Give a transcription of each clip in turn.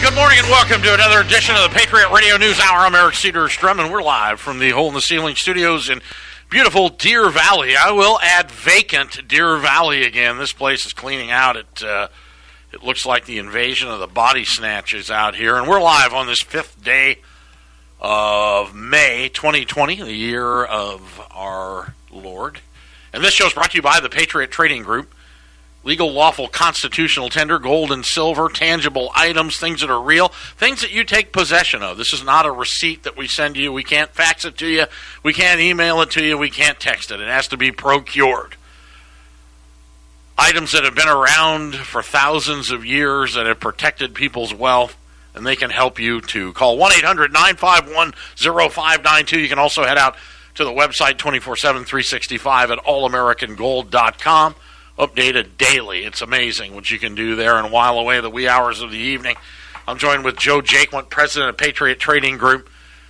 good morning and welcome to another edition of the Patriot Radio News Hour. I'm Eric Cedarstrom, and we're live from the Hole in the Ceiling studios in beautiful Deer Valley. I will add vacant Deer Valley again. This place is cleaning out. It uh, it looks like the invasion of the body snatches out here, and we're live on this fifth day of May 2020, the year of our Lord. And this show is brought to you by the Patriot Trading Group. Legal, lawful, constitutional tender, gold and silver, tangible items, things that are real, things that you take possession of. This is not a receipt that we send you. We can't fax it to you. We can't email it to you. We can't text it. It has to be procured. Items that have been around for thousands of years that have protected people's wealth, and they can help you to call 1 800 951 0592. You can also head out to the website 24 7 365 at allamericangold.com updated daily. It's amazing what you can do there and while away the wee hours of the evening. I'm joined with Joe Jaquint, president of Patriot Trading Group.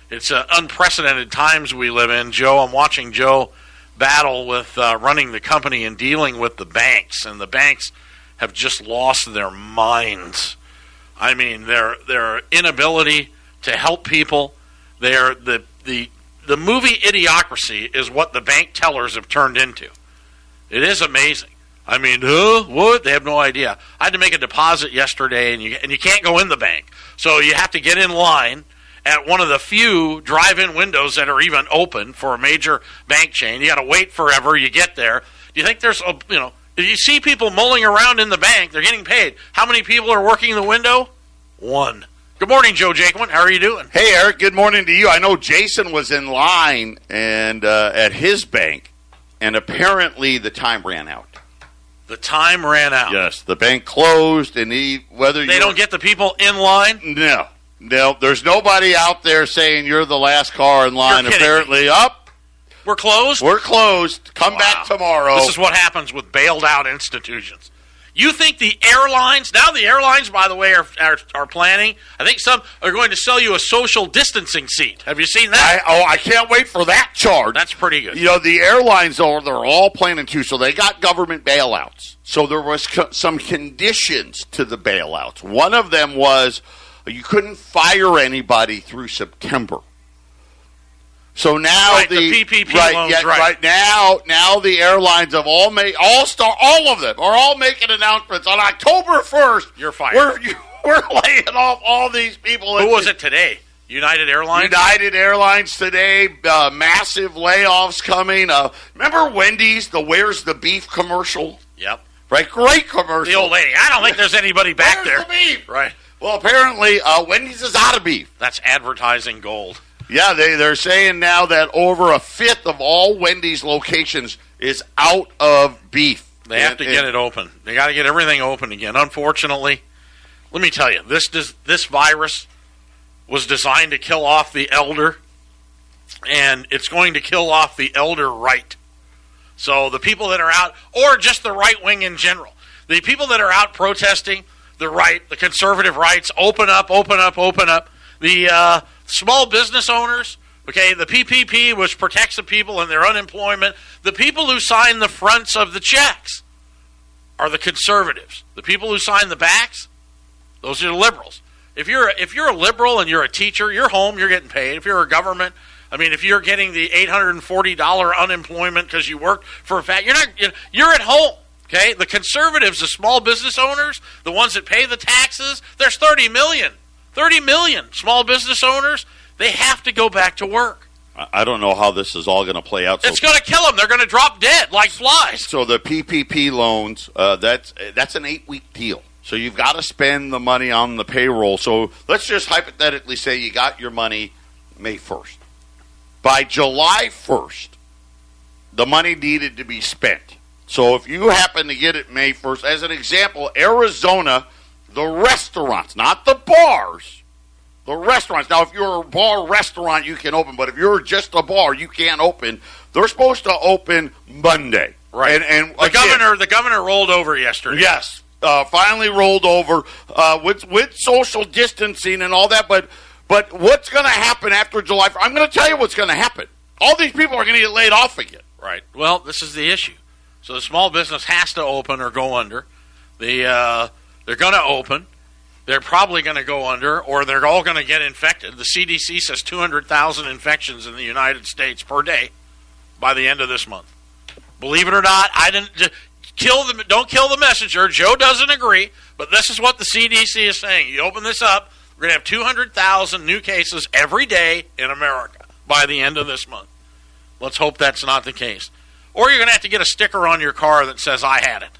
It's uh, unprecedented times we live in. Joe, I'm watching Joe battle with uh, running the company and dealing with the banks, and the banks have just lost their minds. I mean, their their inability to help people. Their the the the movie Idiocracy is what the bank tellers have turned into. It is amazing. I mean, huh? What? They have no idea. I had to make a deposit yesterday, and you and you can't go in the bank, so you have to get in line at one of the few drive-in windows that are even open for a major bank chain. You got to wait forever. You get there. Do you think there's a you know? If you see people mulling around in the bank, they're getting paid. How many people are working the window? One. Good morning, Joe Jaquint. How are you doing? Hey, Eric. Good morning to you. I know Jason was in line and uh, at his bank, and apparently the time ran out. The time ran out. Yes, the bank closed, and he whether They don't get the people in line. no, no. There's nobody out there saying you're the last car in line. me. Apparently, up. We're closed. We're closed. Come Wow. back tomorrow. This is what happens with bailed out institutions. You think the airlines now? The airlines, by the way, are, are are planning. I think some are going to sell you a social distancing seat. Have you seen that? I, oh, I can't wait for that charge. That's pretty good. You know, the airlines are they're all planning to, so they got government bailouts. So there was co- some conditions to the bailouts. One of them was you couldn't fire anybody through September. So now Right, the PPP right, loans, yeah, right. now now the airlines have all made all star all of them are all making announcements on October first. You're fired. We're we're laying off all these people. Who was it today? United Airlines. United Airlines today, uh, massive layoffs coming. Uh, remember Wendy's, the "Where's the Beef" commercial? Yep. Right, great commercial. The old lady. I don't think there's anybody back Where's there. the beef? Right. Well, apparently uh, Wendy's is out of beef. That's advertising gold. Yeah, they they're saying now that over a fifth of all Wendy's locations is out of beef. They have And- to get it open. They got to get everything open again. Unfortunately, let me tell you, this this, this virus was designed to kill off the elder, and it's going to kill off the elder right. So the people that are out, or just the right wing in general, the people that are out protesting, the right, the conservative rights, open up, open up, open up. The uh, small business owners, okay, the PPP, which protects the people and their unemployment, the people who sign the fronts of the checks are the conservatives. The people who sign the backs, those are the liberals. If you're if you're a liberal and you're a teacher, you're home, you're getting paid. If you're a government, I mean, if you're getting the eight hundred and forty dollar unemployment because you worked for a fact, you're not. You're at home. Okay, the conservatives, the small business owners, the ones that pay the taxes, there's 30 million. 30 million small business owners, they have to go back to work. I don't know how this is all going to play out. So, It's going to kill them. They're going to drop dead like flies. so the PPP loans, uh, that's that's an eight week deal. So you've got to spend the money on the payroll. So let's just hypothetically say you got your money May first. By July first, the money needed to be spent. So if you happen to get it May first, as an example, Arizona, the restaurants, not the bars, the restaurants. Now, if you're a bar restaurant, you can open, but if you're just a bar, you can't open. They're supposed to open Monday, Right. And, and The again- governor, the governor rolled over yesterday. Yes, uh, finally rolled over uh, with with social distancing and all that. But but what's going to happen after July? I'm going to tell you what's going to happen. All these people are going to get laid off again. Right. Well, this is the issue. So the small business has to open or go under. The uh, they're going to open, they're probably going to go under or they're all going to get infected. The CDC says 200,000 infections in the United States per day by the end of this month. Believe it or not, I didn't kill the don't kill the messenger. Joe doesn't agree, but this is what the CDC is saying. You open this up, we're going to have 200,000 new cases every day in America by the end of this month. Let's hope that's not the case. Or you're going to have to get a sticker on your car that says I had it.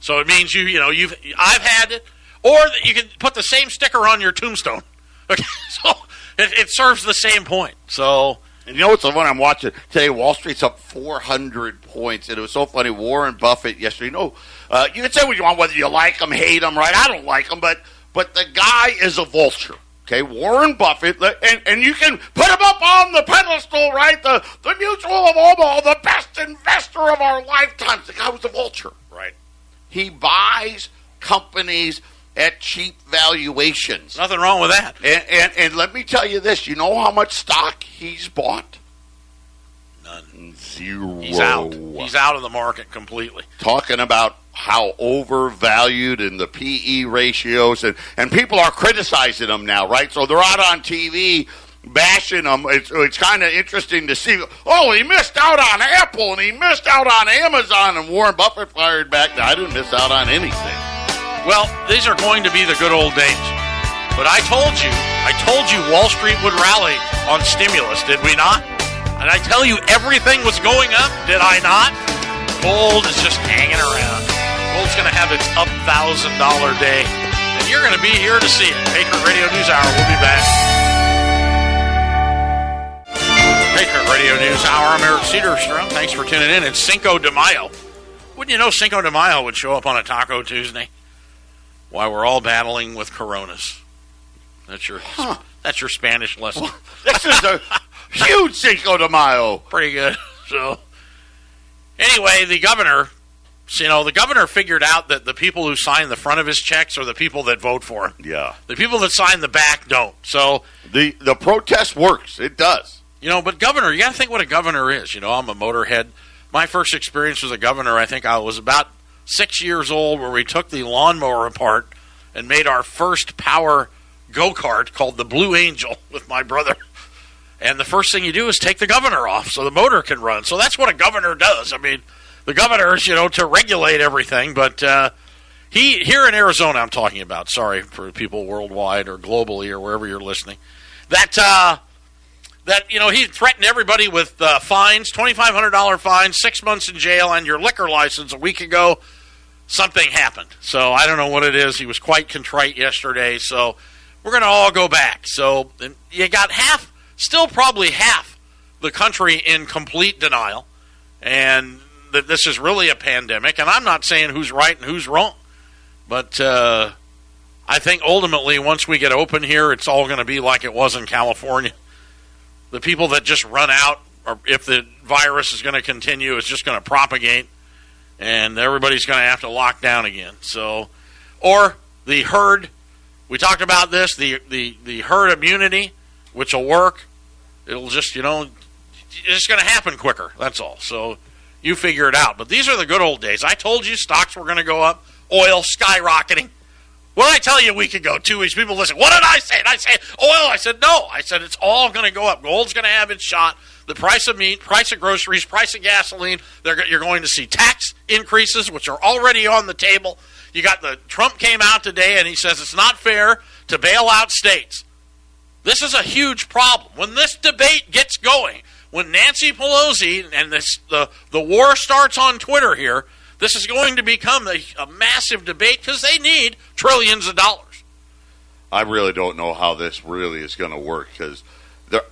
So it means you, you know, you've I've had it or you can put the same sticker on your tombstone. Okay, so it, it serves the same point. So and you know what's the one I'm watching today? Wall Street's up 400 points, and it was so funny. Warren Buffett yesterday. You know, uh, you can say what you want, whether you like him, hate him, right? I don't like him, but but the guy is a vulture. Okay, Warren Buffett, and, and you can put him up on the pedestal, right? The the Mutual of Omaha, the best investor of our lifetimes. The guy was a vulture? He buys companies at cheap valuations. Nothing wrong with that. And, and, and let me tell you this: you know how much stock he's bought? None. Zero. He's out. He's out of the market completely. Talking about how overvalued and the PE ratios, and, and people are criticizing him now, right? So they're out on TV bashing them. It's, it's kind of interesting to see. Oh, he missed out on Apple and he missed out on Amazon, and Warren Buffett fired back. I didn't miss out on anything. Well, these are going to be the good old days. But I told you, I told you Wall Street would rally on stimulus, did we not? And I tell you everything was going up, did I not? Gold is just hanging around. Gold's going to have its up thousand dollar day, and you're going to be here to see it. Patriot Radio News Hour. We'll be back. Radio News Hour. I'm Eric Cedarstrom. Thanks for tuning in. It's Cinco de Mayo. Wouldn't you know Cinco de Mayo would show up on a Taco Tuesday? Why we're all battling with coronas. That's your huh. that's your Spanish lesson. Well, this is a huge Cinco de Mayo. Pretty good. So anyway, the governor, you know, the governor figured out that the people who sign the front of his checks are the people that vote for him. Yeah. The people that sign the back don't. So the the protest works. It does. You know, but governor, you got to think what a governor is. You know, I'm a motorhead. My first experience as a governor, I think I was about six years old where we took the lawnmower apart and made our first power go kart called the Blue Angel with my brother. And the first thing you do is take the governor off so the motor can run. So that's what a governor does. I mean, the governor is, you know, to regulate everything, but uh, he here in Arizona, I'm talking about. Sorry for people worldwide or globally or wherever you're listening. That uh, that you know he threatened everybody with uh, fines, twenty five hundred dollar fines, six months in jail, and your liquor license a week ago something happened. So I don't know what it is. He was quite contrite yesterday. So we're going to all go back. So you got half, still probably half the country in complete denial. And that this is really a pandemic. And I'm not saying who's right and who's wrong. But uh, I think ultimately, once we get open here, it's all going to be like it was in California. The people that just run out, or if the virus is going to continue, is just going to propagate and everybody's going to have to lock down again. So, or the herd. We talked about this the the the herd immunity, which will work. It'll just you know, it's going to happen quicker. That's all. So you figure it out. But these are the good old days. I told you stocks were going to go up, oil skyrocketing. What did I tell you a week ago, two weeks? People listen. What did I say? I said oil. I said no. I said it's all going to go up. Gold's going to have its shot the price of meat, price of groceries, price of gasoline. you're going to see tax increases, which are already on the table. You got the Trump came out today and he says it's not fair to bail out states. This is a huge problem. When this debate gets going, when Nancy Pelosi and this the the war starts on Twitter here, this is going to become a, a massive debate because they need trillions of dollars. I really don't know how this really is going to work because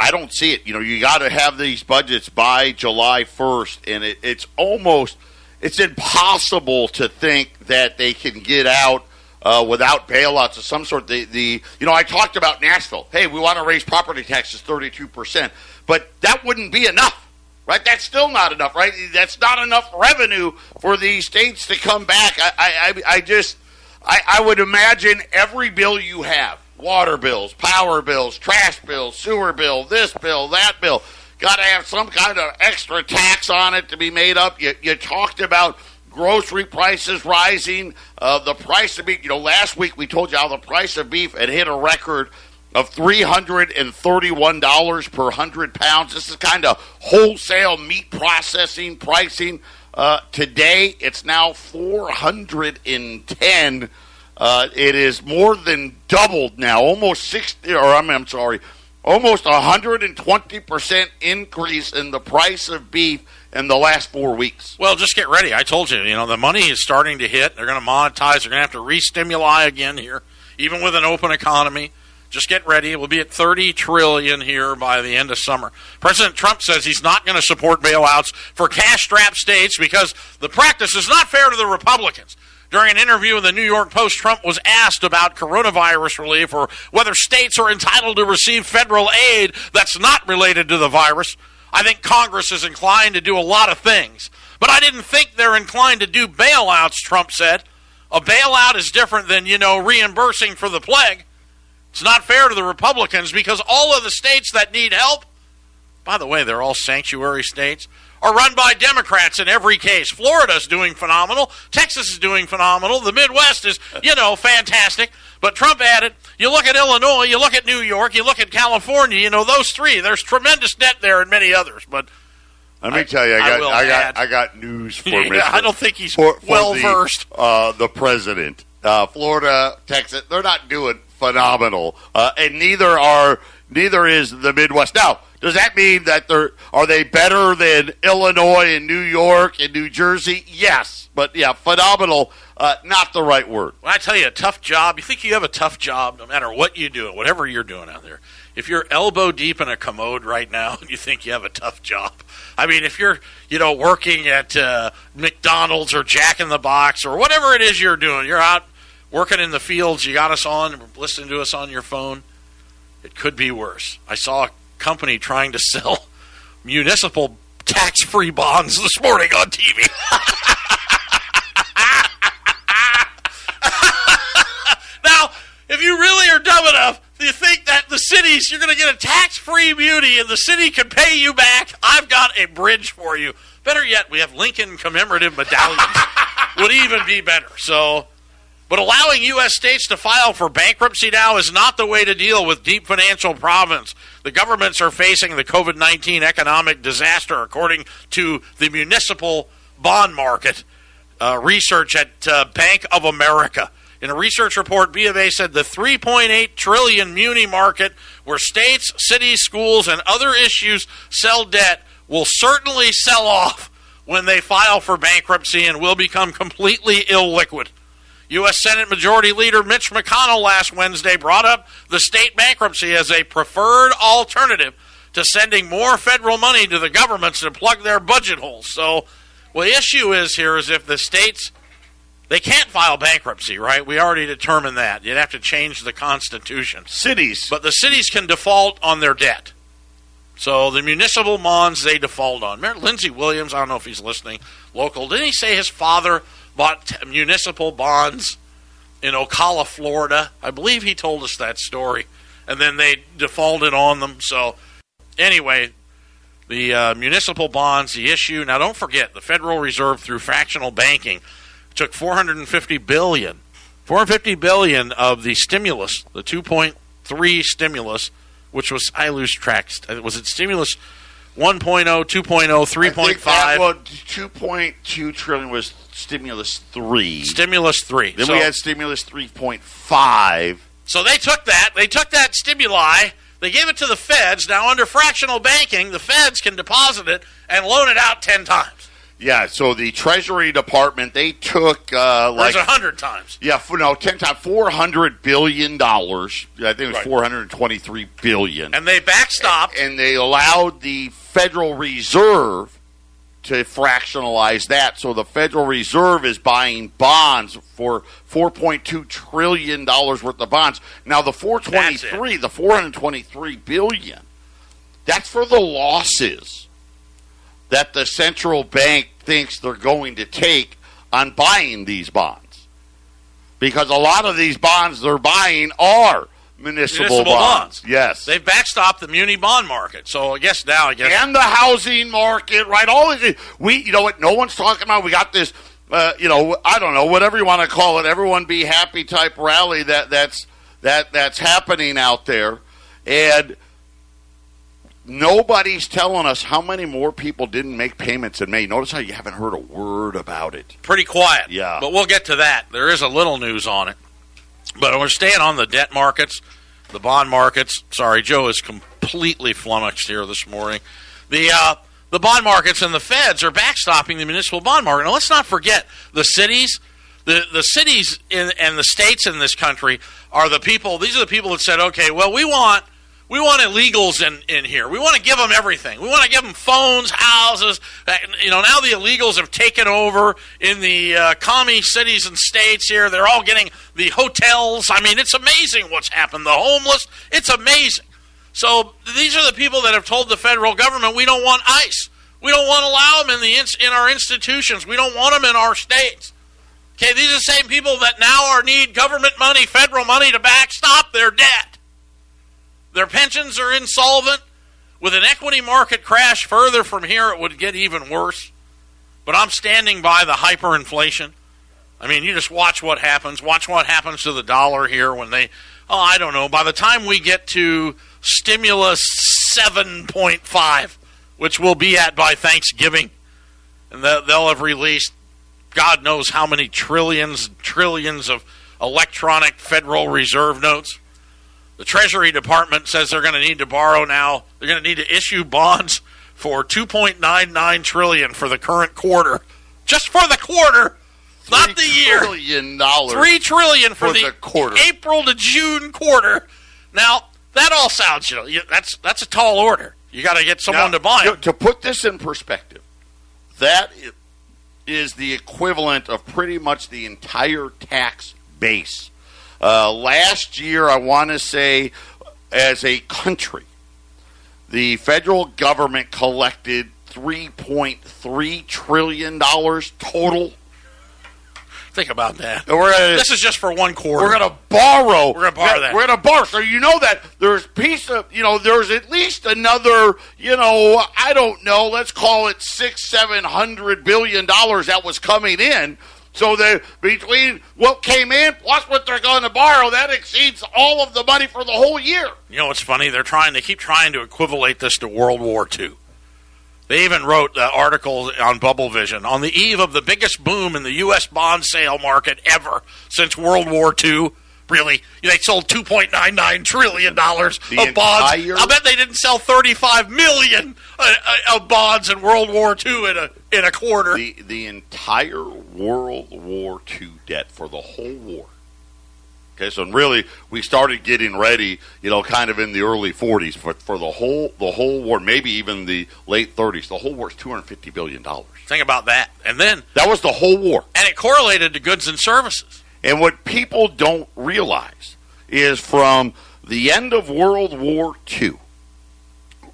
I don't see it. You know, you got to have these budgets by July 1st, and it, it's almost it's impossible to think that they can get out uh, without bailouts of some sort. The, the you know, I talked about Nashville. Hey, we want to raise property taxes 32 percent, but that wouldn't be enough. Right, that's still not enough. Right, that's not enough revenue for these states to come back. I, I, I just, I, I would imagine every bill you have, water bills, power bills, trash bills, sewer bill, this bill, that bill. Got to have some kind of extra tax on it to be made up. You, you talked about grocery prices rising, uh, the price of beef. You know, last week we told you how the price of beef had hit a record of $331 per 100 pounds. This is kind of wholesale meat processing pricing. Uh, today, it's now 410 uh, it is more than doubled now, almost 60, or I'm, I'm sorry, almost 120% increase in the price of beef in the last four weeks. Well, just get ready. I told you, you know, the money is starting to hit. They're going to monetize. They're going to have to re-stimuli again here, even with an open economy. Just get ready. We'll be at 30 trillion here by the end of summer. President Trump says he's not going to support bailouts for cash-strapped states because the practice is not fair to the Republicans. During an interview with the New York Post, Trump was asked about coronavirus relief or whether states are entitled to receive federal aid that's not related to the virus. I think Congress is inclined to do a lot of things, but I didn't think they're inclined to do bailouts, Trump said. A bailout is different than, you know, reimbursing for the plague. It's not fair to the Republicans because all of the states that need help, by the way, they're all sanctuary states, are run by Democrats in every case. Florida's doing phenomenal. Texas is doing phenomenal. The Midwest is, you know, fantastic. But Trump added, you look at Illinois, you look at New York, you look at California, you know, those three, there's tremendous debt there and many others. But let me I, tell you, I got, I, I got, I got news for yeah, Mr. I don't think he's for, for well the, versed. Uh, the president, uh, Florida, Texas, they're not doing phenomenal, uh, and neither are neither is the Midwest. Now, does that mean that they're are they better than Illinois and New York and New Jersey? Yes, but yeah, phenomenal. Uh, not the right word. When I tell you a tough job, you think you have a tough job, no matter what you do, whatever you're doing out there. If you're elbow deep in a commode right now, and you think you have a tough job. I mean, if you're you know working at uh, McDonald's or Jack in the Box or whatever it is you're doing, you're out working in the fields. You got us on, listening to us on your phone. It could be worse. I saw a company trying to sell municipal tax free bonds this morning on TV. now, if you really are dumb enough you think that the cities, you're going to get a tax free beauty and the city can pay you back, I've got a bridge for you. Better yet, we have Lincoln commemorative medallions. Would even be better. So but allowing U.S. states to file for bankruptcy now is not the way to deal with deep financial problems. The governments are facing the COVID 19 economic disaster, according to the municipal bond market uh, research at uh, Bank of America. In a research report, B of A said the 3.8 trillion muni market, where states, cities, schools, and other issues sell debt, will certainly sell off when they file for bankruptcy and will become completely illiquid. U.S. Senate Majority Leader Mitch McConnell last Wednesday brought up the state bankruptcy as a preferred alternative to sending more federal money to the governments to plug their budget holes. So, well, the issue is here is if the states they can't file bankruptcy, right? We already determined that. You'd have to change the Constitution. Cities. But the cities can default on their debt. So the municipal bonds they default on. Remember Lindsey Williams, I don't know if he's listening, local, didn't he say his father bought t- municipal bonds in Ocala, Florida. I believe he told us that story, and then they defaulted on them. So, anyway, the uh, municipal bonds, the issue. Now, don't forget the Federal Reserve through fractional banking took 450 billion, 450 billion of the stimulus, the 2.3 stimulus, which was I lose track. Was it stimulus 1.0, 2.0, 3.5? Well, 2.2 trillion was stimulus 3. Stimulus 3. Then so, we had stimulus 3.5. So they took that, they took that stimuli, they gave it to the feds. Now under fractional banking, the feds can deposit it and loan it out 10 times. Yeah, so the Treasury Department they took uh, like a hundred times. Yeah, for, no, ten times, four hundred billion dollars. I think it was right. four hundred twenty-three billion. And they backstopped, and, and they allowed the Federal Reserve to fractionalize that. So the Federal Reserve is buying bonds for four point two trillion dollars worth of bonds. Now the four twenty-three, the four hundred twenty-three billion, that's for the losses that the central bank thinks they're going to take on buying these bonds. Because a lot of these bonds they're buying are municipal, municipal bonds. bonds. Yes. They've backstopped the muni bond market. So I guess now I guess And the housing market, right? All of it. We you know what no one's talking about. We got this uh, you know, I don't know, whatever you want to call it, everyone be happy type rally that that's that that's happening out there, and nobody's telling us how many more people didn't make payments in May. Notice how you haven't heard a word about it. Pretty quiet. Yeah. But we'll get to that. There is a little news on it. But we're staying on the debt markets, the bond markets. Sorry, Joe is completely flummoxed here this morning. The uh, the bond markets and the Feds are backstopping the municipal bond market. Now, let's not forget the cities. The, the cities in, and the states in this country are the people. These are the people that said, "Okay, well, we want we want illegals in, in here. We want to give them everything. We want to give them phones, houses. Uh, You know, now the illegals have taken over in the uh, commie cities and states here. They're all getting the hotels. I mean, it's amazing what's happened. The homeless, it's amazing. So these are the people that have told the federal government we don't want ICE. We don't want to allow them in the in our institutions. We don't want them in our states. Okay, these are the same people that now are need government money, federal money to backstop their debt. Their pensions are insolvent. With an equity market crash further from here, it would get even worse. But I'm standing by the hyperinflation. I mean, you just watch what happens. Watch what happens to the dollar here when they, oh, I don't know. By the time we get to stimulus 7.5, which we'll be at by Thanksgiving, and they'll have released God knows how many trillions, trillions of electronic Federal Reserve notes. The Treasury Department says they're going to need to borrow now. They're going to need to issue bonds for 2.99 trillion for the current quarter, just for the quarter, not the year. Trillion dollars. Three trillion for, For the quarter. April to June quarter. Now that all sounds, you know, that's that's a tall order. You got to get someone Now, to buy them. To put this in perspective, that is the equivalent of pretty much the entire tax base. Uh, last year, I want to say, as a country, the federal government collected $3.3 trillion total. Think about that. Gonna, This is just for one quarter. we're going to borrow. We're gonna borrow that. We're going to borrow. So you know that there's piece of you know there's at least another you know I don't know let's call it six seven hundred billion dollars that was coming in. So that between what came in plus what they're going to borrow, that exceeds all of the money for the whole year. You know what's funny? They're trying. They keep trying to equivalate this to World War II. They even wrote the article on Bubble Vision on the eve of the biggest boom in the U.S. bond sale market ever since World War II. Really, they sold two point nine nine trillion dollars of bonds. I bet they didn't sell thirty five million uh, uh, of bonds in World War II in a in a quarter. The the entire World War II debt for the whole war. Okay, so really we started getting ready, you know, kind of in the early 40s for, for the whole the whole war, maybe even the late 30s. The whole war is 250 billion dollars. Think about that, and then That was the whole war. and it correlated to goods and services. And what people don't realize is from the end of World War II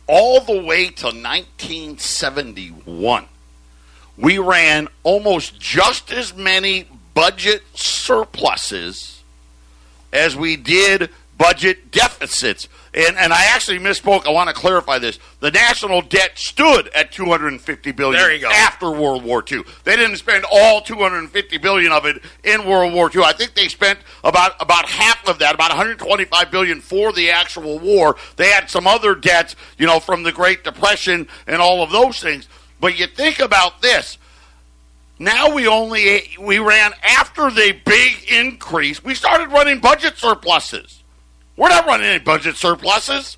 all the way to 1971, we ran almost just as many budget surpluses as we did budget deficits. And, and I actually misspoke. I want to clarify this. The national debt stood at 250 billion There you go. after World War II. They didn't spend all 250 billion of it in World War II. I think they spent about about half of that, about 125 billion for the actual war. They had some other debts, you know, from the Great Depression and all of those things. But you think about this. Now we only we ran after the big increase. We started running budget surpluses. We're not running any budget surpluses.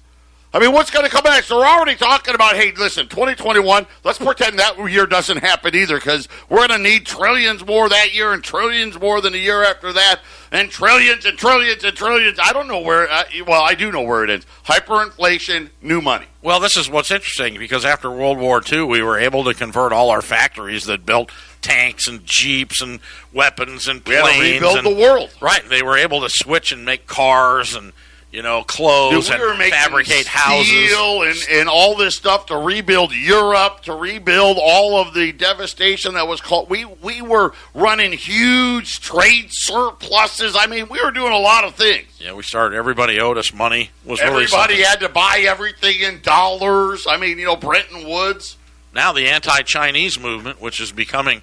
I mean, what's going to come next? They're already talking about, hey, listen, 2021, let's pretend that year doesn't happen either because we're going to need trillions more that year and trillions more than the year after that and trillions and trillions and trillions. I don't know where, uh, well, I do know where it ends. Hyperinflation, new money. Well, this is what's interesting because after World War II, we were able to convert all our factories that built tanks and jeeps and weapons and We had planes. to rebuild and, the world. Right, they were able to switch and make cars and you know clothes Dude, we were and fabricate houses. and, and all this stuff to rebuild Europe, to rebuild all of the devastation that was called. We we were running huge trade surpluses. I mean, we were doing a lot of things. Yeah, we started. Everybody owed us money. Was Everybody had to buy everything in dollars. I mean, you know, Bretton Woods. now the anti-Chinese movement, which is becoming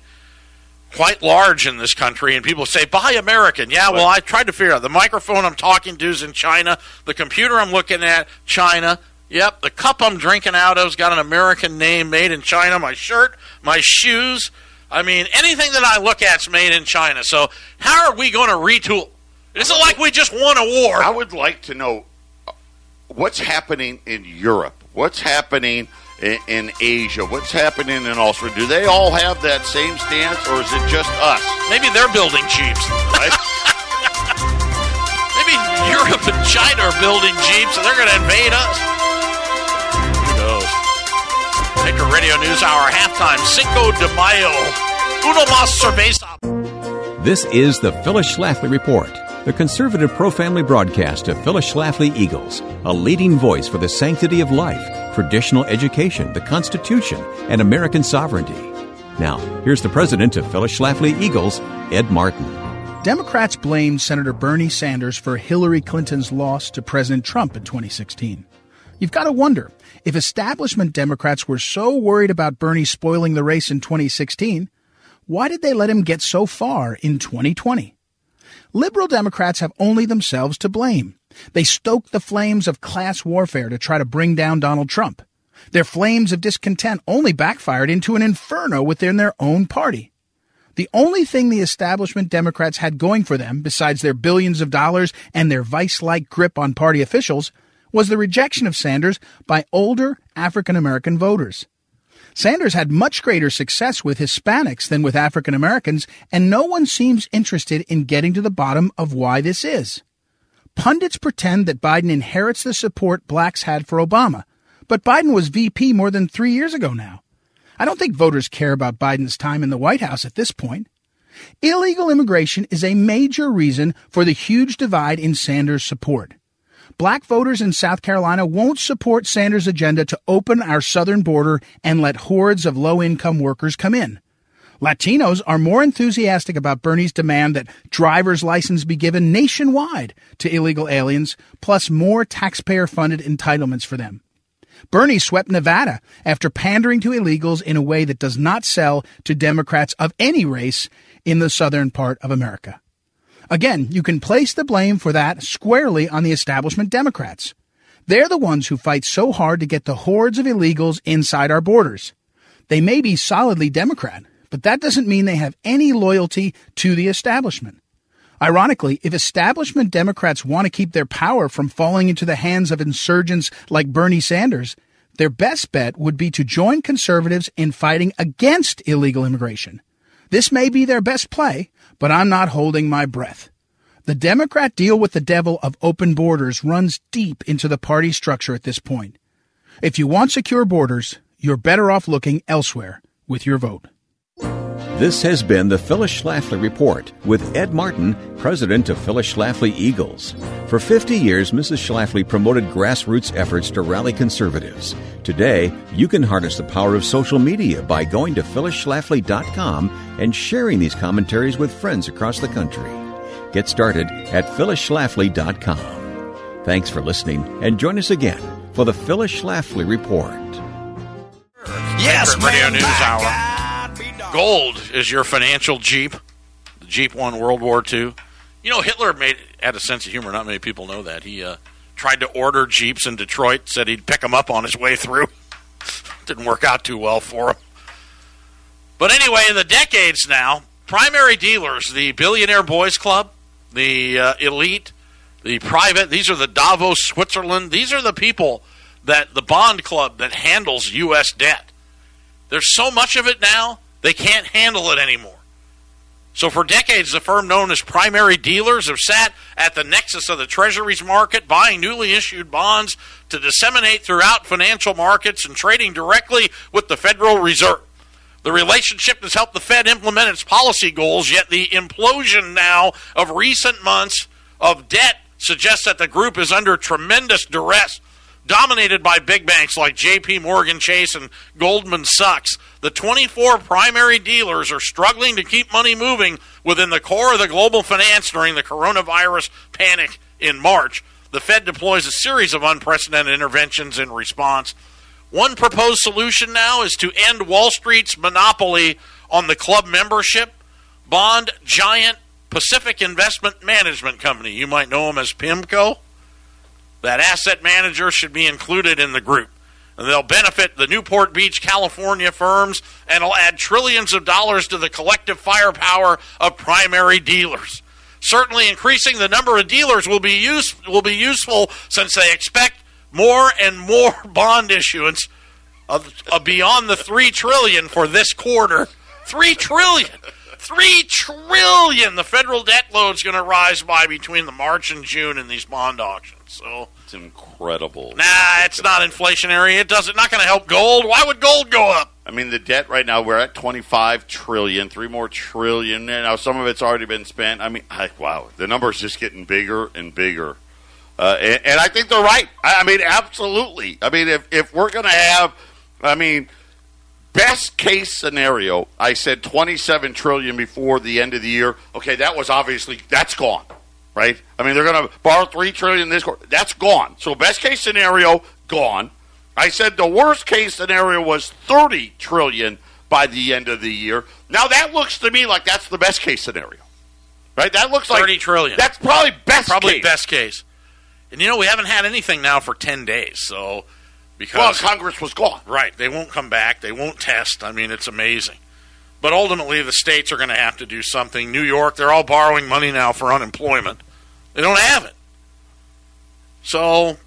quite large in this country, and people say, buy American. Yeah, well, I tried to figure out the microphone I'm talking to is in China, the computer I'm looking at, China. Yep, the cup I'm drinking out of's got an American name made in China. My shirt, my shoes. I mean, anything that I look at's made in China. So, how are we going to retool? It isn't like we just won a war. I would like to know uh, what's happening in Europe. What's happening in, in Asia? What's happening in Australia? Do they all have that same stance, or is it just us? Maybe they're building Jeeps. Right? Maybe Europe and China are building Jeeps, and they're going to invade us. Who knows? Baker Radio News Hour halftime. Cinco de Mayo. Uno más cerveza. This is the Phyllis Schlafly Report, the conservative pro family broadcast of Phyllis Schlafly Eagles, a leading voice for the sanctity of life, traditional education, the Constitution, and American sovereignty. Now, here's the president of Phyllis Schlafly Eagles, Ed Martin. Democrats blamed Senator Bernie Sanders for Hillary Clinton's loss to President Trump in 2016. You've got to wonder if establishment Democrats were so worried about Bernie spoiling the race in 2016 why did they let him get so far in 2020? Liberal Democrats have only themselves to blame. They stoked the flames of class warfare to try to bring down Donald Trump. Their flames of discontent only backfired into an inferno within their own party. The only thing the establishment Democrats had going for them, besides their billions of dollars and their vice like grip on party officials, was the rejection of Sanders by older African American voters. Sanders had much greater success with Hispanics than with African Americans, and no one seems interested in getting to the bottom of why this is. Pundits pretend that Biden inherits the support blacks had for Obama, but Biden was VP more than three years ago now. I don't think voters care about Biden's time in the White House at this point. Illegal immigration is a major reason for the huge divide in Sanders' support black voters in South Carolina won't support Sanders' agenda to open our southern border and let hordes of low income workers come in. Latinos are more enthusiastic about Bernie's demand that driver's license be given nationwide to illegal aliens, plus more taxpayer funded entitlements for them. Bernie swept Nevada after pandering to illegals in a way that does not sell to Democrats of any race in the southern part of America. Again, you can place the blame for that squarely on the establishment Democrats. They're the ones who fight so hard to get the hordes of illegals inside our borders. They may be solidly Democrat, but that doesn't mean they have any loyalty to the establishment. Ironically, if establishment Democrats want to keep their power from falling into the hands of insurgents like Bernie Sanders, their best bet would be to join conservatives in fighting against illegal immigration. This may be their best play, but I'm not holding my breath. The Democrat deal with the devil of open borders runs deep into the party structure at this point. If you want secure borders, you're better off looking elsewhere with your vote. This has been the Phyllis Schlafly Report with Ed Martin, president of Phyllis Schlafly Eagles. For 50 years, Mrs. Schlafly promoted grassroots efforts to rally conservatives. Today, you can harness the power of social media by going to phyllisschlafly.com and sharing these commentaries with friends across the country. Get started at phyllisschlafly.com. Thanks for listening and join us again for the Phyllis Schlafly Report. Yes, Radio News Hour. Gold is your financial Jeep. The Jeep won World War II. You know, Hitler made had a sense of humor. Not many people know that. He uh, tried to order Jeeps in Detroit, said he'd pick them up on his way through. Didn't work out too well for him. But anyway, in the decades now, primary dealers, the Billionaire Boys Club, the uh, Elite, the Private, these are the Davos, Switzerland. These are the people that the Bond Club that handles U.S. debt. There's so much of it now they can't handle it anymore. So, for decades, the firm known as primary dealers have sat at the nexus of the Treasuries market, buying newly issued bonds to disseminate throughout financial markets and trading directly with the Federal Reserve. The relationship has helped the Fed implement its policy goals, yet the implosion now of recent months of debt suggests that the group is under tremendous duress dominated by big banks like JP Morgan Chase and Goldman Sachs. The 24 primary dealers are struggling to keep money moving within the core of the global finance during the coronavirus panic in March. The Fed deploys a series of unprecedented interventions in response. One proposed solution now is to end Wall Street's monopoly on the club membership. bond giant Pacific Investment Management Company. You might know them as PIMCO. That asset manager should be included in the group. And they'll benefit the Newport Beach, California firms and will add trillions of dollars to the collective firepower of primary dealers. Certainly increasing the number of dealers will be use, will be useful since they expect more and more bond issuance of, of beyond the 3 trillion for this quarter. 3 trillion. Three trillion. The federal debt load is going to rise by between the March and June in these bond auctions. So it's incredible. Nah, it's not inflationary. It doesn't. Not going to help gold. Why would gold go up? I mean, the debt right now we're at twenty five trillion, three more trillion. Now some of it's already been spent. I mean, I, wow, the number is just getting bigger and bigger. Uh, and, and I think they're right. I, I mean, absolutely. I mean, if if we're going to have, I mean best case scenario, I said 27 trillion before the end of the year. Okay, that was obviously that's gone, right? I mean, they're going to borrow 3 trillion this quarter. That's gone. So best case scenario gone. I said the worst case scenario was 30 trillion by the end of the year. Now that looks to me like that's the best case scenario. Right? That looks 30 like 30 trillion. That's probably best probably case. best case. And you know, we haven't had anything now for 10 days. So because well, Congress was gone. Right. They won't come back. They won't test. I mean, it's amazing. But ultimately, the states are going to have to do something. New York, they're all borrowing money now for unemployment. They don't have it. So,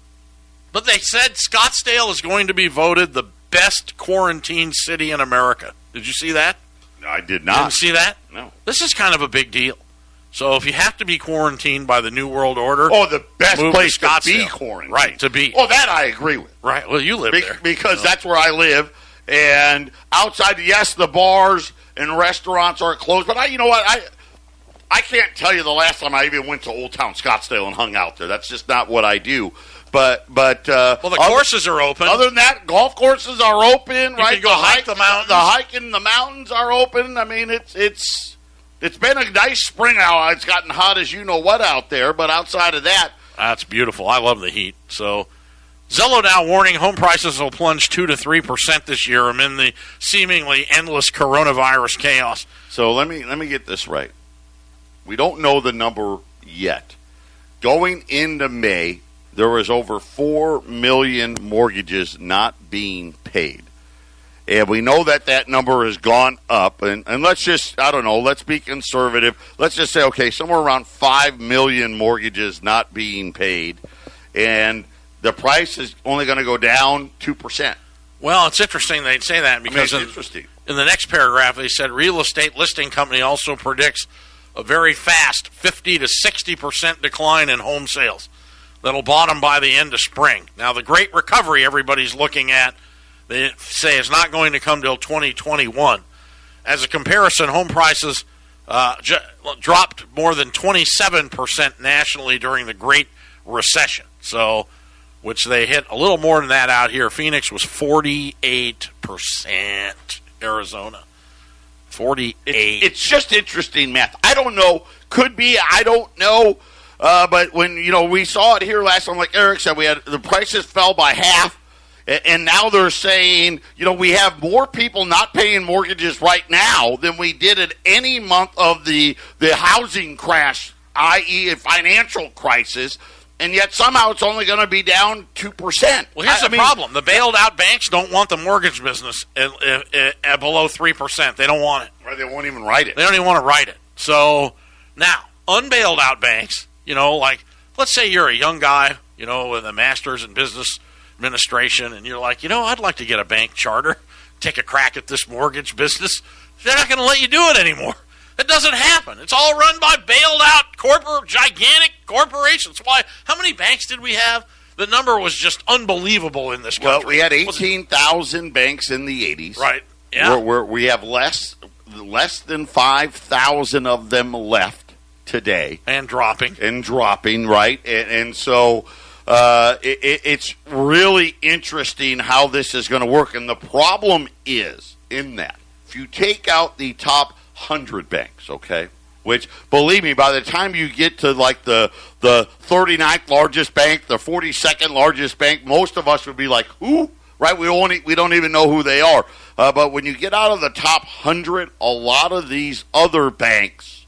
but they said Scottsdale is going to be voted the best quarantine city in America. Did you see that? I did not. Didn't see that? No. This is kind of a big deal. So if you have to be quarantined by the New World Order, oh, the best place to, to, be quarantined, right? To be. Well, that I agree with. Right. Well, you live be- there because so. that's where I live, and outside, yes, the bars and restaurants are closed, but I, you know what, I. I can't tell you the last time I even went to Old Town Scottsdale and hung out there. That's just not what I do. But but uh, well, the other, courses are open. Other than that, golf courses are open. You right, can go the hike the mountains. The hiking the mountains are open. I mean, it's it's it's been a nice spring out. It's gotten hot as you know what out there, but outside of that, that's beautiful. I love the heat. So, Zillow now warning home prices will plunge two to three percent this year amid the seemingly endless coronavirus chaos. So let me let me get this right. We don't know the number yet. Going into May, there was over four million mortgages not being paid. And we know that that number has gone up. And, and let's just, I don't know, let's be conservative. Let's just say, okay, somewhere around 5 million mortgages not being paid. And the price is only going to go down 2%. Well, it's interesting they'd say that because I mean, interesting. in the next paragraph, they said real estate listing company also predicts a very fast 50 to 60% decline in home sales that'll bottom by the end of spring. Now, the great recovery everybody's looking at they say it's not going to come till 2021. As a comparison, home prices uh, j- dropped more than 27% nationally during the Great Recession. So, which they hit a little more than that out here. Phoenix was 48%. Arizona. 48. It's, it's just interesting math. I don't know. Could be. I don't know. Uh, but when you know we saw it here last time, like Eric said, we had the prices fell by half and now they're saying, you know, we have more people not paying mortgages right now than we did at any month of the the housing crash, i.e., a financial crisis. And yet somehow it's only going to be down two percent. Well, here's I, the I mean, problem: the bailed out banks don't want the mortgage business at, at, at below three percent. They don't want it. Or they won't even write it. They don't even want to write it. So now, unbailed out banks, you know, like let's say you're a young guy, you know, with a master's in business administration and you're like, you know, I'd like to get a bank charter, take a crack at this mortgage business, they're not going to let you do it anymore. That doesn't happen. It's all run by bailed out corporate, gigantic corporations. Why? How many banks did we have? The number was just unbelievable in this country. Well, we had eighteen thousand banks in the eighties. Right. Yeah. We're, we're, we have less less than five thousand of them left today, and dropping, and dropping. Right, and, and so uh, it, it's really interesting how this is going to work. And the problem is in that if you take out the top hundred banks, okay, which believe me, by the time you get to like the the 39th largest bank, the 42nd largest bank, most of us would be like, who? right? We only we don't even know who they are. Uh, but when you get out of the top hundred, a lot of these other banks,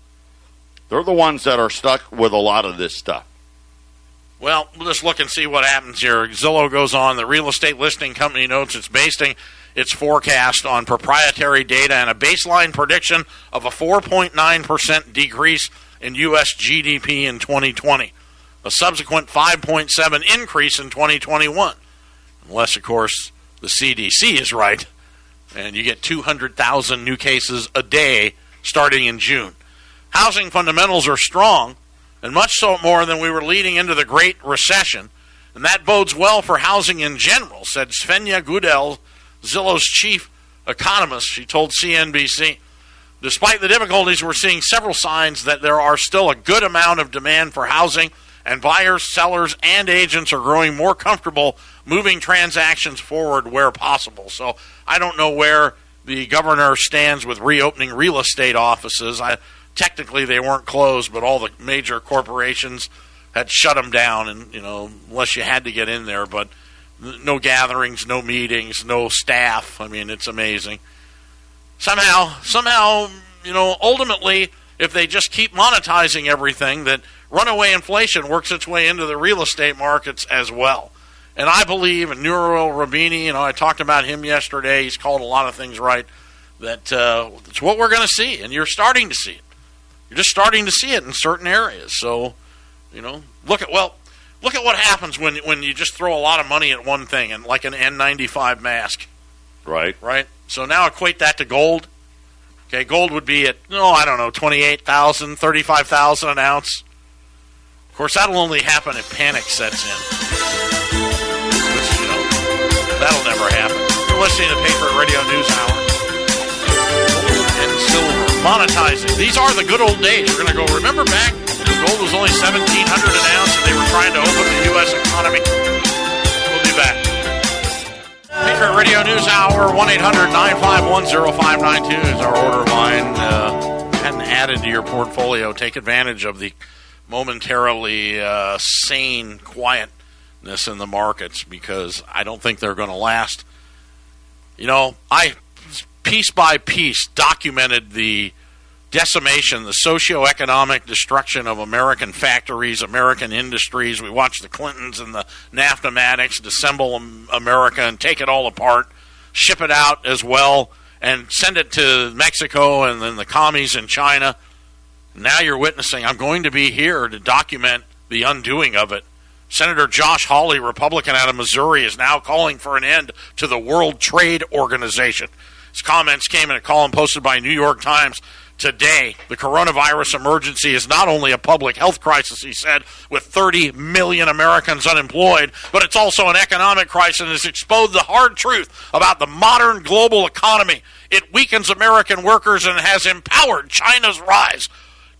they're the ones that are stuck with a lot of this stuff. Well, we'll just look and see what happens here. Zillow goes on. The real estate listing company notes it's basing its forecast on proprietary data and a baseline prediction of a 4.9% decrease in U.S. GDP in 2020, a subsequent 5.7 increase in 2021, unless, of course, the CDC is right, and you get 200,000 new cases a day starting in June. Housing fundamentals are strong, and much so more than we were leading into the Great Recession, and that bodes well for housing in general, said Svenja Gudell, Zillow's chief economist. She told CNBC. Despite the difficulties, we're seeing several signs that there are still a good amount of demand for housing, and buyers, sellers, and agents are growing more comfortable moving transactions forward where possible. So I don't know where the governor stands with reopening real estate offices. I, technically, they weren't closed, but all the major corporations had shut them down, and you know, unless you had to get in there, but no gatherings, no meetings, no staff. I mean, it's amazing somehow, somehow, you know, ultimately, if they just keep monetizing everything, that runaway inflation works its way into the real estate markets as well. And I believe, and Nouriel Roubini, you know, I talked about him yesterday. He's called a lot of things right. That uh, it's what we're going to see, and you're starting to see it. You're just starting to see it in certain areas. So, you know, look at well, look at what happens when when you just throw a lot of money at one thing, and like an N95 mask. Right. Right. So now equate that to gold. Okay, gold would be at no, I don't know, twenty eight thousand, thirty five thousand an ounce. Of course, that'll only happen if panic sets in. Which, you know, that'll never happen. You're listening to Patriot Radio News Hour. Monetizing. These are the good old days. We're going to go. Remember back, gold was only seventeen hundred an ounce, and they were trying to open the U.S. economy. We'll be back. Patriot Radio News Hour, 1 800 951 0592 is our order line. Uh, hadn't added to your portfolio. Take advantage of the momentarily uh, sane quietness in the markets because I don't think they're going to last. You know, I piece by piece documented the decimation, the socioeconomic destruction of American factories, American industries. We watched the Clintons and the NAFTA disassemble America and take it all apart, ship it out as well, and send it to Mexico and then the commies in China. Now you're witnessing, I'm going to be here to document the undoing of it. Senator Josh Hawley, Republican out of Missouri, is now calling for an end to the World Trade Organization. His comments came in a column posted by New York Times today. The coronavirus emergency is not only a public health crisis, he said, with 30 million Americans unemployed, but it's also an economic crisis and has exposed the hard truth about the modern global economy. It weakens American workers and has empowered China's rise.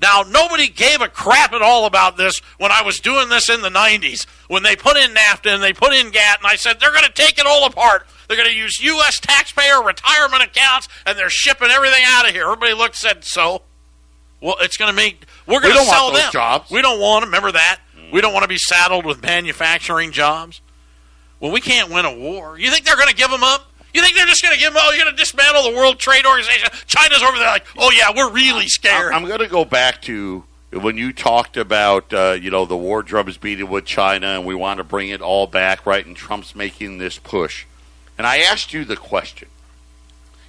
Now, nobody gave a crap at all about this when I was doing this in the 90s, when they put in NAFTA and they put in GATT, and I said, they're going to take it all apart. They're going to use U.S. taxpayer retirement accounts, and they're shipping everything out of here. Everybody looked said so. Well, it's going to make we're going We to sell those them jobs. We don't want them. Remember that. Mm. We don't want to be saddled with manufacturing jobs. Well, we can't win a war. You think they're going to give them up? You think they're just going to give them? Oh, you're going to dismantle the World Trade Organization? China's over there like, oh yeah, we're really scared. I'm going to go back to when you talked about uh, you know the war drum is beating with China and we want to bring it all back, right? And Trump's making this push. And I asked you the question: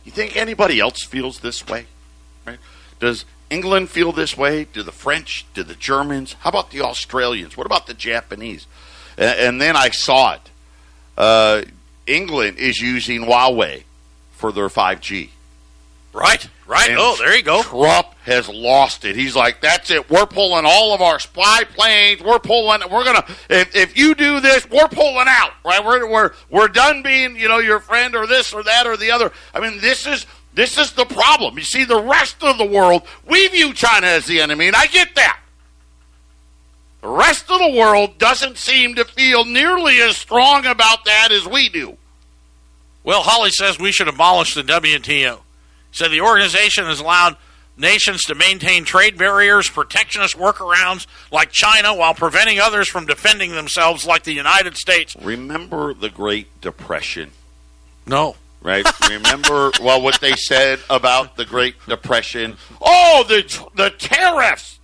You think anybody else feels this way? Right? Does England feel this way? Do the French? Do the Germans? How about the Australians? What about the Japanese? And, and then I saw it. Uh, England is using Huawei for their 5G. right, right. And oh, there you go. Trump has lost it. He's like, that's it. We're pulling all of our spy planes. We're pulling. We're gonna. If, if you do this, we're pulling out. Right? We're we're we're done being you know your friend or this or that or the other. I mean, this is this is the problem. You see, the rest of the world we view China as the enemy, and I get that. The rest of the world doesn't seem to feel nearly as strong about that as we do. Well, Hawley says we should abolish the WTO. He said the organization has allowed nations to maintain trade barriers, protectionist workarounds like China, while preventing others from defending themselves like the United States. Remember the Great Depression No. right? Remember well what they said about the Great Depression? Oh, the the tariffs.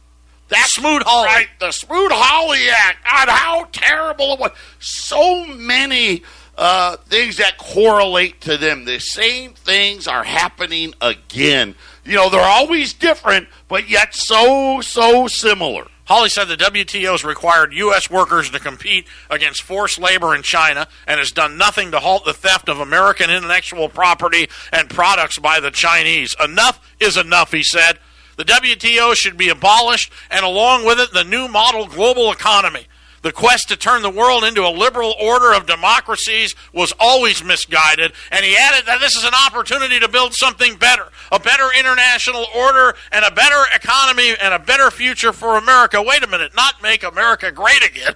That's Smoot-Hawley. right? The Smoot-Hawley Act. God, how terrible it was. So many uh, things that correlate to them. The same things are happening again. You know, they're always different, but yet so so similar. Hawley said the WTO has required U.S. workers to compete against forced labor in China and has done nothing to halt the theft of American intellectual property and products by the Chinese. Enough is enough, he said. The WTO should be abolished, and along with it, the new model global economy. The quest to turn the world into a liberal order of democracies was always misguided, and he added that this is an opportunity to build something better a better international order, and a better economy, and a better future for America. Wait a minute, not make America great again.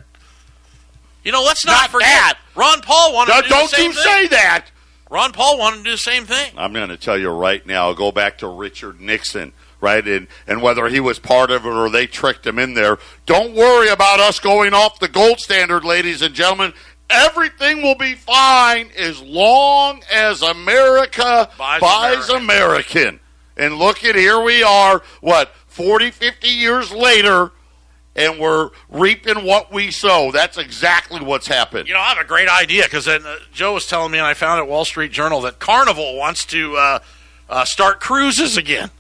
You know, let's not, Not forget. that. Ron Paul wanted Don't, to do don't the same you thing. say that. Ron Paul wanted to do the same thing. I'm going to tell you right now. Go back to Richard Nixon, right, and and whether he was part of it or they tricked him in there. Don't worry about us going off the gold standard, ladies and gentlemen. Everything will be fine as long as America Buys buys, American. American. And look at here we are, what, 40, 50 years later, and we're reaping what we sow. That's exactly what's happened. You know, I have a great idea because uh, Joe was telling me, and I found at Wall Street Journal that Carnival wants to uh, uh, start cruises again.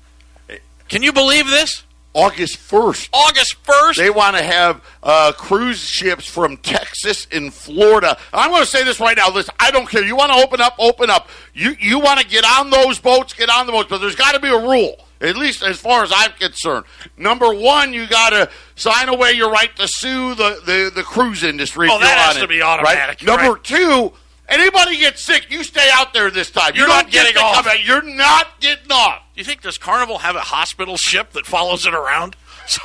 Can you believe this? August 1st. August 1st? They want to have uh, cruise ships from Texas and Florida. I'm going to say this right now. Listen, I don't care. You want to open up, open up. You you want to get on those boats, get on the boats. But there's got to be a rule, at least as far as I'm concerned. Number one, you got to sign away your right to sue the, the, the cruise industry. Oh, that has on to be automatic, Right? Number right. two. Anybody gets sick, you stay out there this time. You're you don't not getting off. You're not getting off. You think does Carnival have a hospital ship that follows it around? So,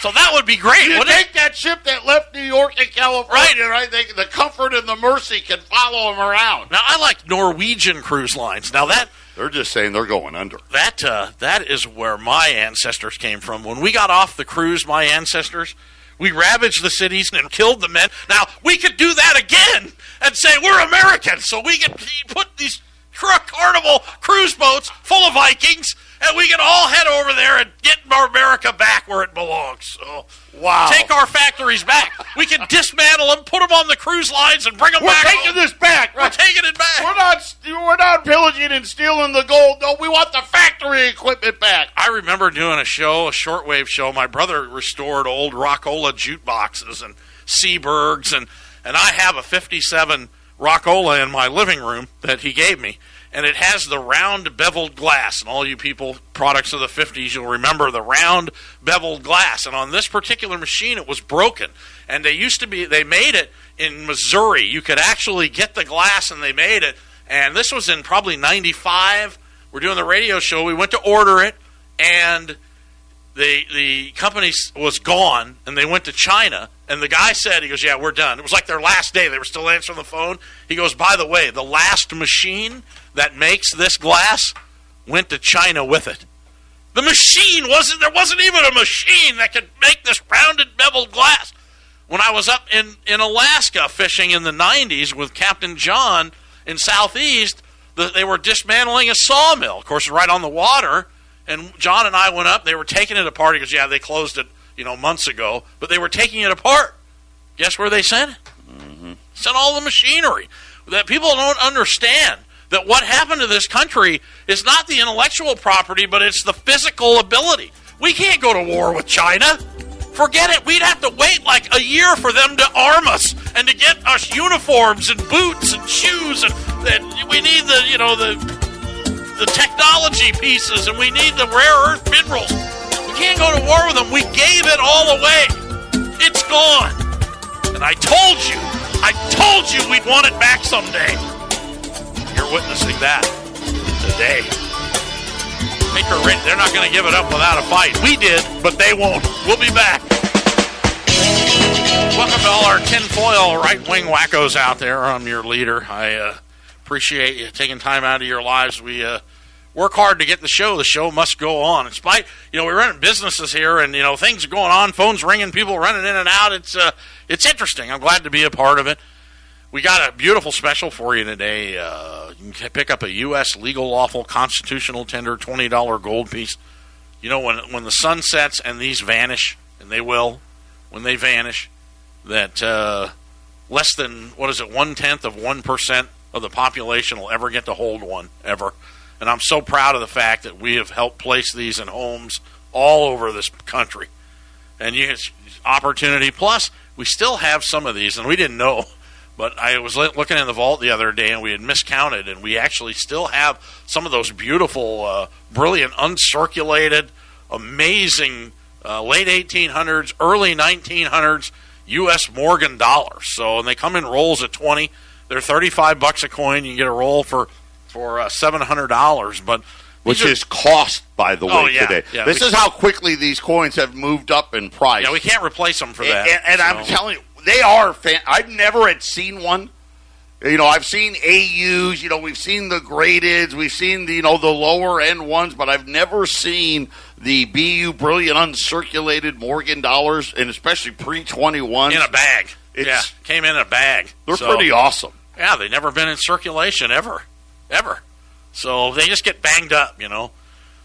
so that would be great, You wouldn't it? take that ship that left New York and California, right? They, the Comfort and the Mercy can follow them around. Now I like Norwegian cruise lines. Now that They're just saying they're going under. that uh, that is where my ancestors came from. When we got off the cruise, my ancestors, we ravaged the cities and killed the men. Now we could do that again and say we're Americans, so we can put these carnival cruise boats full of Vikings, and we can all head over there and get our America back where it belongs. So. Wow. Take our factories back. We can dismantle them, put them on the cruise lines, and bring them back. We're taking this back. We're taking it back. We're not. We're not pillaging and stealing the gold. No, we want the factory equipment back. I remember doing a show, a shortwave show. My brother restored old Rock-Ola jukeboxes and Seeburgs, and and I have a '57 Rock-Ola in my living room that he gave me, and it has the round beveled glass. And all you people, products of the '50s, you'll remember the round beveled glass. And on this particular machine, it was broken, and they used to be they made it in Missouri. You could actually get the glass, and they made it. And this was in probably '95. We're doing the radio show. We went to order it, and the the company was gone, and they went to China. And the guy said, "He goes, yeah, we're done." It was like their last day. They were still answering the phone. He goes, "By the way, the last machine that makes this glass went to China with it." The machine wasn't there. wasn't even a machine that could make this rounded beveled glass. When I was up in in Alaska fishing in the '90s with Captain John in Southeast, the, they were dismantling a sawmill. Of course, right on the water. And John and I went up. They were taking it apart. because, "Yeah, they closed it, you know, months ago, but they were taking it apart." Guess where they sent it? Mm-hmm. Sent all the machinery. That people don't understand that what happened to this country is not the intellectual property, but it's the physical ability. We can't go to war with China. Forget it. We'd have to wait like a year for them to arm us and to get us uniforms and boots and shoes, and, and we need the you know the the technology pieces, and we need the rare earth minerals. We can't go to war with them. We gave it all away. It's gone. And I told you, I told you we'd want it back someday. You're witnessing that today. They're not going to give it up without a fight. We did, but they won't. We'll be back. Welcome to all our tinfoil right wing wackos out there. I'm your leader. I uh, appreciate you taking time out of your lives. We uh, work hard to get the show. The show must go on. In spite, you know, we're running businesses here, and you know things are going on. Phones ringing, people running in and out. It's uh, it's interesting. I'm glad to be a part of it. we got a beautiful special for you today. Uh, you can pick up a U.S. legal, lawful, constitutional tender twenty dollar gold piece. You know when when the sun sets and these vanish, and they will, when they vanish, that uh, less than what is it one tenth of one percent of the population will ever get to hold one ever. And I'm so proud of the fact that we have helped place these in homes all over this country. And you opportunity. Plus, we still have some of these, and we didn't know. But I was looking in the vault the other day, and we had miscounted, and we actually still have some of those beautiful, uh, brilliant, uncirculated, amazing uh, late 1800s, early 1900s U.S. Morgan dollars. So, and they come in rolls of 20. They're 35 bucks a coin. You can get a roll for for uh, $700, but which are, is cost, by the way, oh, yeah, today. Yeah, this is how quickly these coins have moved up in price. Yeah, we can't replace them for that. And, and, and so. I'm telling you, they are. Fan- I've never had seen one. You know, I've seen AUs. You know, we've seen the graded. We've seen the you know the lower end ones, but I've never seen the BU Brilliant uncirculated Morgan dollars, and especially pre twenty one in a bag. It's, yeah, came in a bag. They're so, pretty awesome. Yeah, they've never been in circulation ever, ever. So they just get banged up, you know.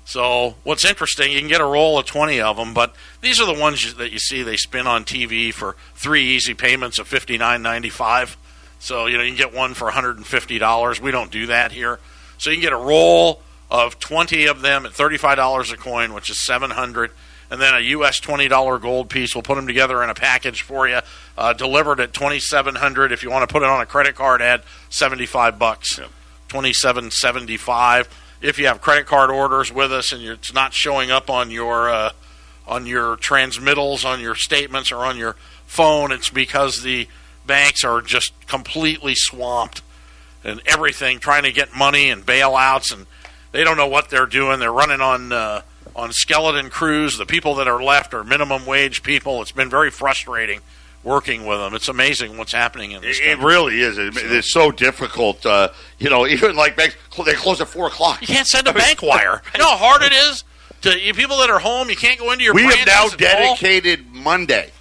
So what's interesting, you can get a roll of 20 of them, but these are the ones that you see they spin on TV for three easy payments of 59.95. So you know you can get one for 150 dollars. We don't do that here. So you can get a roll of 20 of them at 35 dollars a coin, which is 700, and then a U.S. 20 dollar gold piece. We'll put them together in a package for you, uh, delivered at 2,700. If you want to put it on a credit card, add 75 bucks. Yep. 2775 if you have credit card orders with us and it's not showing up on your uh, on your transmittals on your statements or on your phone it's because the banks are just completely swamped and everything trying to get money and bailouts and they don't know what they're doing they're running on uh, on skeleton crews the people that are left are minimum wage people it's been very frustrating working with them. It's amazing what's happening in this. It, really is. It, it's so difficult. Uh, you know, even like banks, they close at four o'clock. You can't send a bank wire. You know how hard it is to you people that are home. You can't go into your. We have now dedicated? Monday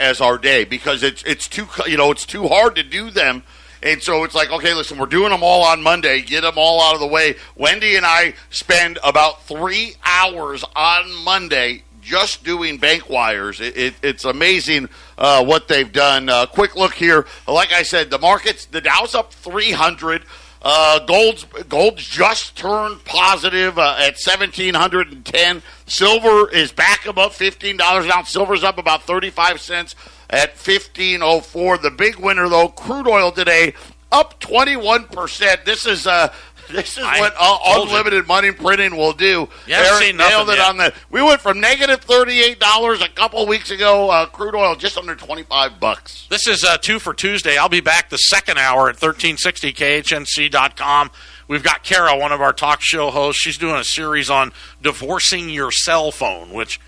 as our day because it's it's too you know it's too hard to do them. And so it's like, okay, listen, we're doing them all on Monday. Get them all out of the way. Wendy and I spend about three hours on Monday just doing bank wires. It, it, it's amazing uh, what they've done. Uh, quick look here. Like I said, the markets, the Dow's up 300. Uh, gold's gold's just turned positive uh, at seventeen hundred and ten. Silver is back above fifteen dollars an ounce. Silver's up about thirty five cents at fifteen oh four. The big winner though, crude oil today up twenty one percent. This is uh, this is I what uh, unlimited you. money printing will do. Eric nailed it yet. on the. We went from negative thirty eight dollars a couple weeks ago. Uh, crude oil just under twenty five bucks. This is uh, two for Tuesday. I'll be back the second hour at thirteen sixty khnc.com. We've got Kara, one of our talk show hosts. She's doing a series on divorcing your cell phone, which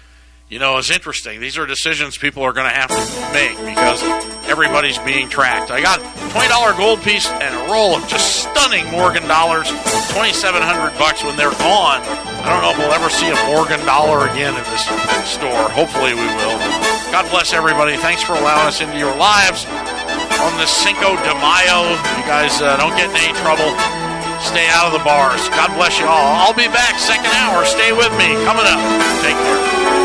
you know, is interesting. These are decisions people are going to have to make because everybody's being tracked. I got twenty dollar gold piece and a roll of just stunning Morgan dollars, twenty seven hundred bucks when they're gone. I don't know if we'll ever see a Morgan dollar again in this store. Hopefully, we will. God bless everybody. Thanks for allowing us into your lives on this Cinco de Mayo. You guys uh, don't get in any trouble. Stay out of the bars. God bless you all. I'll be back second hour. Stay with me. Coming up. Take care.